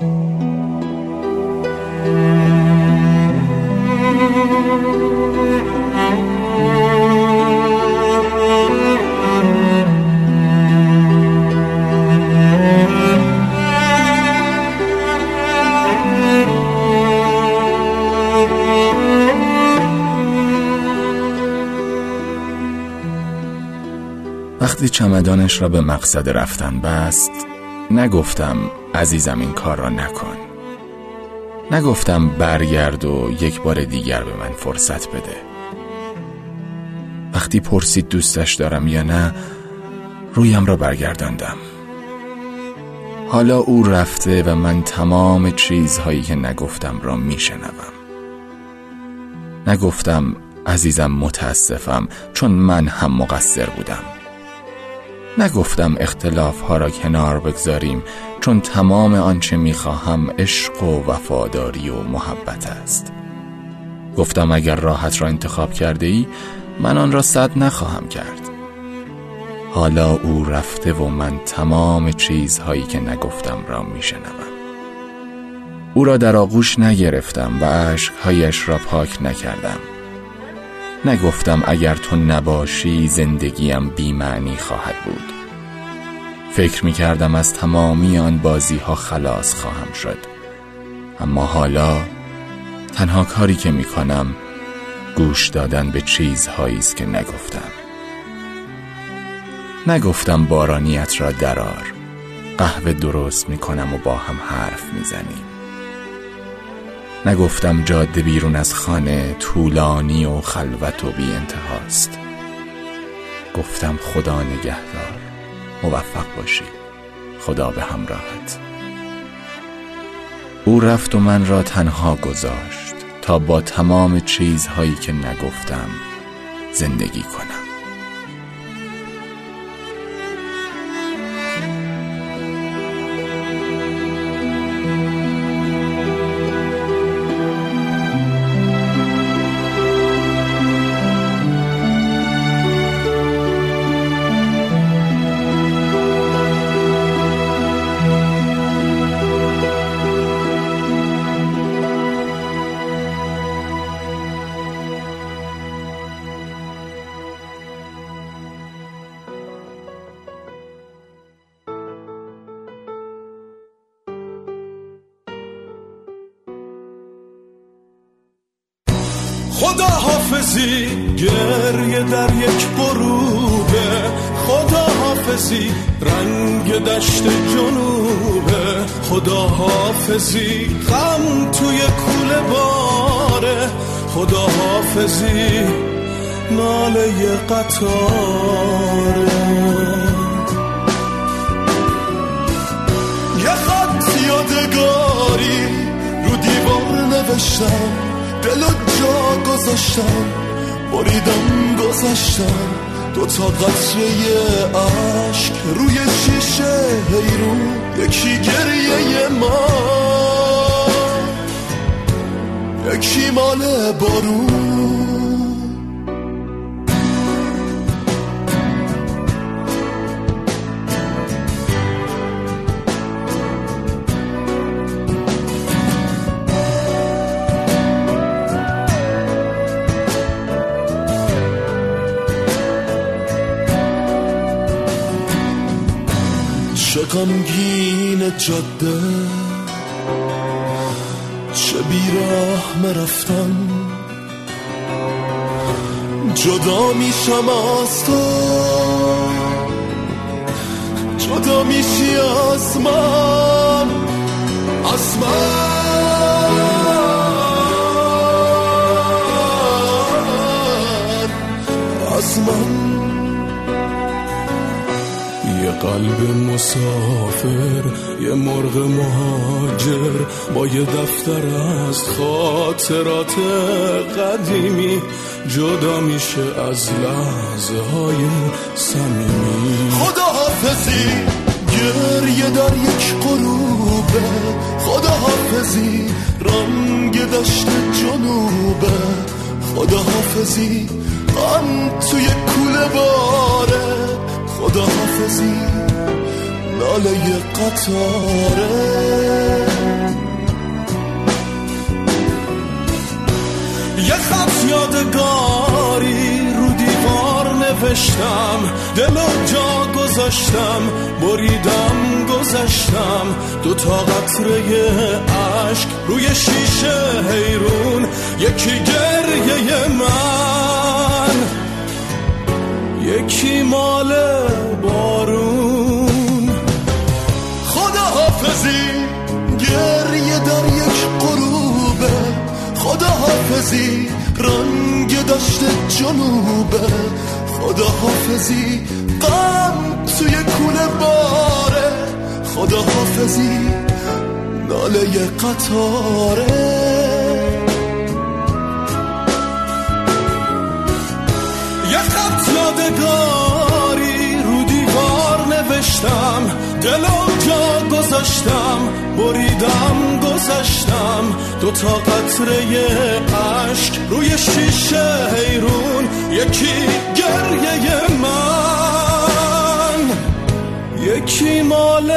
وقتی چمدانش را به مقصد رفتن بست نگفتم عزیزم این کار را نکن. نگفتم برگرد و یک بار دیگر به من فرصت بده. وقتی پرسید دوستش دارم یا نه رویم را برگرداندم. حالا او رفته و من تمام چیزهایی که نگفتم را میشنوم. نگفتم عزیزم متاسفم چون من هم مقصر بودم. نگفتم اختلاف ها را کنار بگذاریم چون تمام آنچه می‌خواهم عشق و وفاداری و محبت است. گفتم اگر راحت را انتخاب کرده ای من آن را صد نخواهم کرد. حالا او رفته و من تمام چیزهایی که نگفتم را میشنوم. او را در آغوش نگرفتم و عشقهایش را پاک نکردم. نگفتم اگر تو نباشی زندگیم بیمعنی خواهد بود. فکر می کردم از تمامی آن بازی ها خلاص خواهم شد. اما حالا تنها کاری که می کنم گوش دادن به چیزهایی است که نگفتم. نگفتم بارانیت را درار قهوه درست می کنم و با هم حرف می زنیم نگفتم جاده بیرون از خانه طولانی و خلوت و بی انتهاست. گفتم خدا نگهدار موفق باشی. خدا به همراهت. او رفت و من را تنها گذاشت تا با تمام چیزهایی که نگفتم زندگی کنم. خدا حافظی گریه در یک غروبه. خدا حافظی رنگ دشت جنوبه. خدا حافظی غم توی کوله باره. خدا حافظی ناله قطاره. یه خط یادگاری رو دیوار نوشتم. دل جا گذاشتم بریدم گذاشتم. دو تا قطره عشق روی شیشه حیرون یکی گریه ما. یکی مال بارون. چه غمگین جاده. چه بیرحم رفتم جدا میشم از تو. جدا میشی از من. از من. از من. قلب مسافر یه مرغ مهاجر با یه دفتر از خاطرات قدیمی جدا میشه از لحظه های سمیمی خدا حافظی گریه در یک قروبه خدا حافظی رنگ دشت جنوبه. خدا حافظی غم توی کوله باره خداحافظی ناله قطاره. یه خط یادگاری رو دیوار نوشتم دل جا گذاشتم بریدم گذاشتم. دو تا قطره اشک روی شیشه حیرون یکی گریه من. خدا حافظی رنگ داشته جنوبه خدا حافظی غم توی کوله باره خدا حافظی ناله قطاره. یه خط یادگاری رو دیوار نوشتم دلم گذاشتم بریدم گذاشتم. دو تا قطره عشق روی شیشه حیرون یکی گریه من. یکی مال